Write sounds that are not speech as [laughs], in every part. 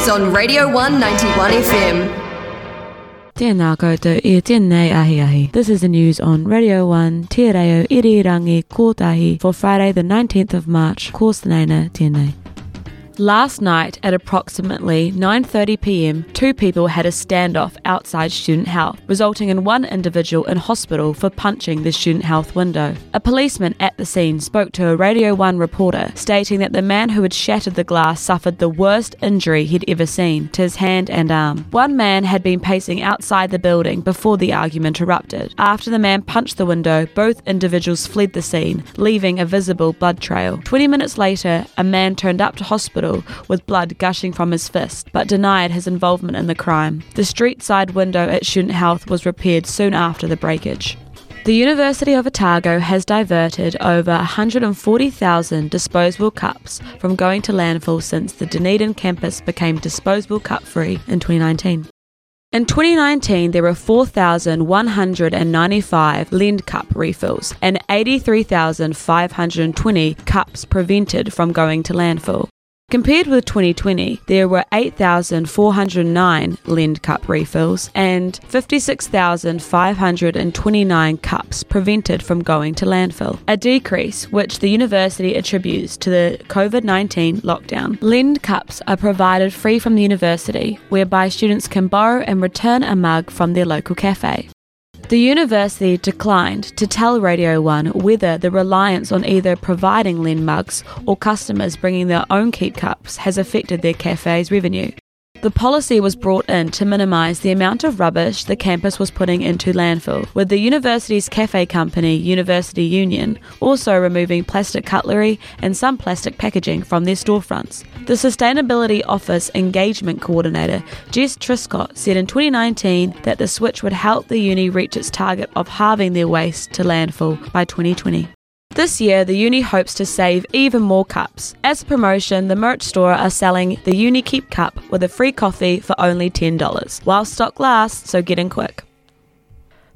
news on Radio 191 FM. Tēnā koutou i tēnei ahi ahi. This is the news on Radio 1, Te Reo Irirangi Kotahi for Friday the 19th of March. Kōstanena tēnei. Last night at approximately 9:30 p.m., two people had a standoff outside Student Health, resulting in one individual in hospital for punching the Student Health window. A policeman at the scene spoke to a Radio 1 reporter, stating that the man who had shattered the glass suffered the worst injury he'd ever seen to his hand and arm. One man had been pacing outside the building before the argument erupted. After the man punched the window, both individuals fled the scene, leaving a visible blood trail. 20 minutes later, a man turned up to hospital with blood gushing from his fist, but denied his involvement in the crime. The street side window at Student Health was repaired soon after the breakage. The University of Otago has diverted over 140,000 disposable cups from going to landfill since the Dunedin campus became disposable cup free in 2019. In 2019, there were 4,195 Lind Cup refills and 83,520 cups prevented from going to landfill. Compared with 2020, there were 8,409 Lind Cup refills and 56,529 cups prevented from going to landfill, a decrease which the university attributes to the COVID 19 lockdown. Lind Cups are provided free from the university, whereby students can borrow and return a mug from their local cafe. The university declined to tell Radio 1 whether the reliance on either providing Lind mugs or customers bringing their own keep cups has affected their cafe's revenue. The policy was brought in to minimise the amount of rubbish the campus was putting into landfill, with the university's cafe company, University Union, also removing plastic cutlery and some plastic packaging from their storefronts. The Sustainability Office Engagement Coordinator, Jess Triscott, said in 2019 that the switch would help the uni reach its target of halving their waste to landfill by 2020. This year, the uni hopes to save even more cups. As a promotion, the merch store are selling the Uni Keep Cup with a free coffee for only $10, while stock lasts, so get in quick.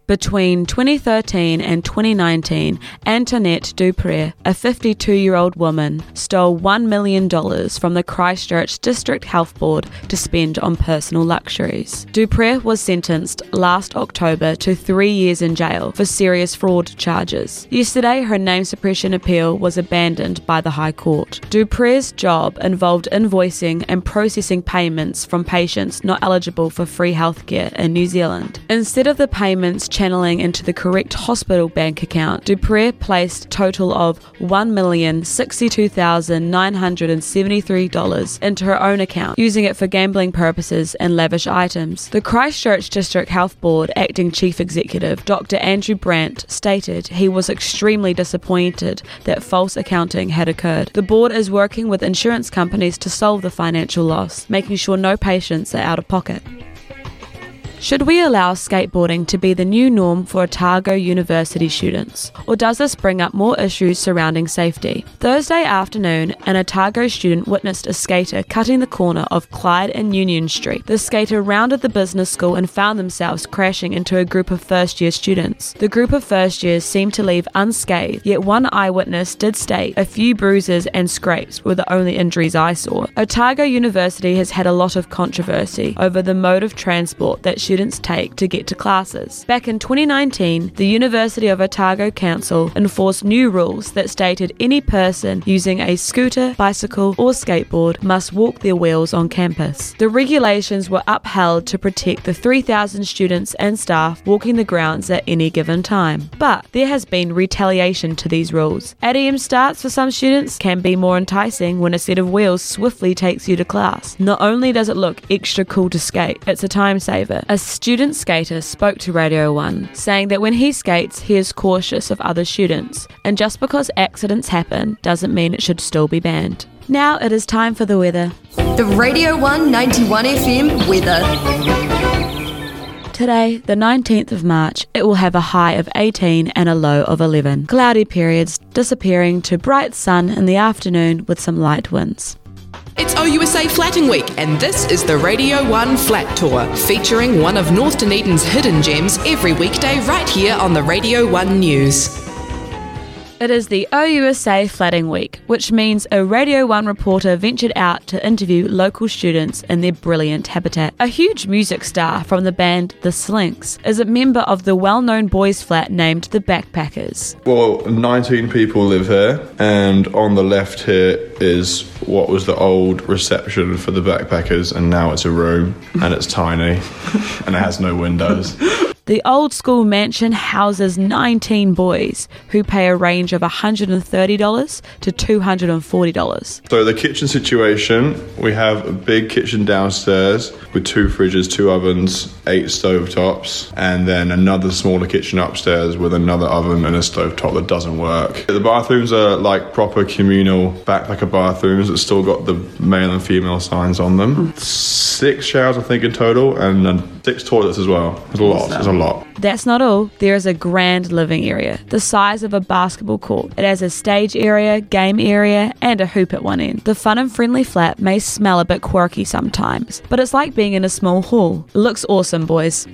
Between 2013 and 2019, Antoinette Dupré, a 52 year old woman, stole $1 million from the Christchurch District Health Board to spend on personal luxuries. Dupré was sentenced last October to three years in jail for serious fraud charges. Yesterday, her name suppression appeal was abandoned by the High Court. Dupré's job involved invoicing and processing payments from patients not eligible for free healthcare in New Zealand. Instead of the payments channeling into the correct hospital bank account, Dupré placed total of $1,062,973 into her own account, using it for gambling purposes and lavish items. The Christchurch District Health Board acting chief executive, Dr. Andrew Brandt, stated he was extremely disappointed that false accounting had occurred. The board is working with insurance companies to solve the financial loss, making sure no patients are out of pocket. Should we allow skateboarding to be the new norm for Otago University students? Or does this bring up more issues surrounding safety? Thursday afternoon, an Otago student witnessed a skater cutting the corner of Clyde and Union Street. The skater rounded the business school and found themselves crashing into a group of first year students. The group of first years seemed to leave unscathed, yet one eyewitness did state a few bruises and scrapes were the only injuries I saw. Otago University has had a lot of controversy over the mode of transport that students take to get to classes. Back in 2019, the University of Otago Council enforced new rules that stated any person using a scooter, bicycle, or skateboard must walk their wheels on campus. The regulations were upheld to protect the 3,000 students and staff walking the grounds at any given time. But there has been retaliation to these rules. 8 a.m. starts for some students can be more enticing when a set of wheels swiftly takes you to class. Not only does it look extra cool to skate, it's a time saver. A student skater spoke to Radio 1, saying that when he skates, he is cautious of other students, and just because accidents happen doesn't mean it should still be banned. Now it is time for the weather. The Radio 191 FM weather. Today, the 19th of March, it will have a high of 18 and a low of 11. Cloudy periods disappearing to bright sun in the afternoon with some light winds. It's OUSA Flatting Week, and this is the Radio 1 Flat Tour, featuring one of North Dunedin's hidden gems every weekday right here on the Radio 1 News. It is the OUSA Flatting Week, which means a Radio 1 reporter ventured out to interview local students in their brilliant habitat. A huge music star from the band The Slinks is a member of the well known boys' flat named The Backpackers. Well, 19 people live here, and on the left here is what was the old reception for the backpackers, and now it's a room, and it's tiny, [laughs] and it has no windows. [laughs] The old school mansion houses 19 boys who pay a range of $130 to $240. So, the kitchen situation we have a big kitchen downstairs with two fridges, two ovens, eight stovetops, and then another smaller kitchen upstairs with another oven and a stovetop that doesn't work. The bathrooms are like proper communal backpacker bathrooms that still got the male and female signs on them. Six showers, I think, in total, and uh, six toilets as well. It's a lot. It's a lot. That's not all. There is a grand living area, the size of a basketball court. It has a stage area, game area, and a hoop at one end. The fun and friendly flat may smell a bit quirky sometimes, but it's like being in a small hall. It looks awesome, boys.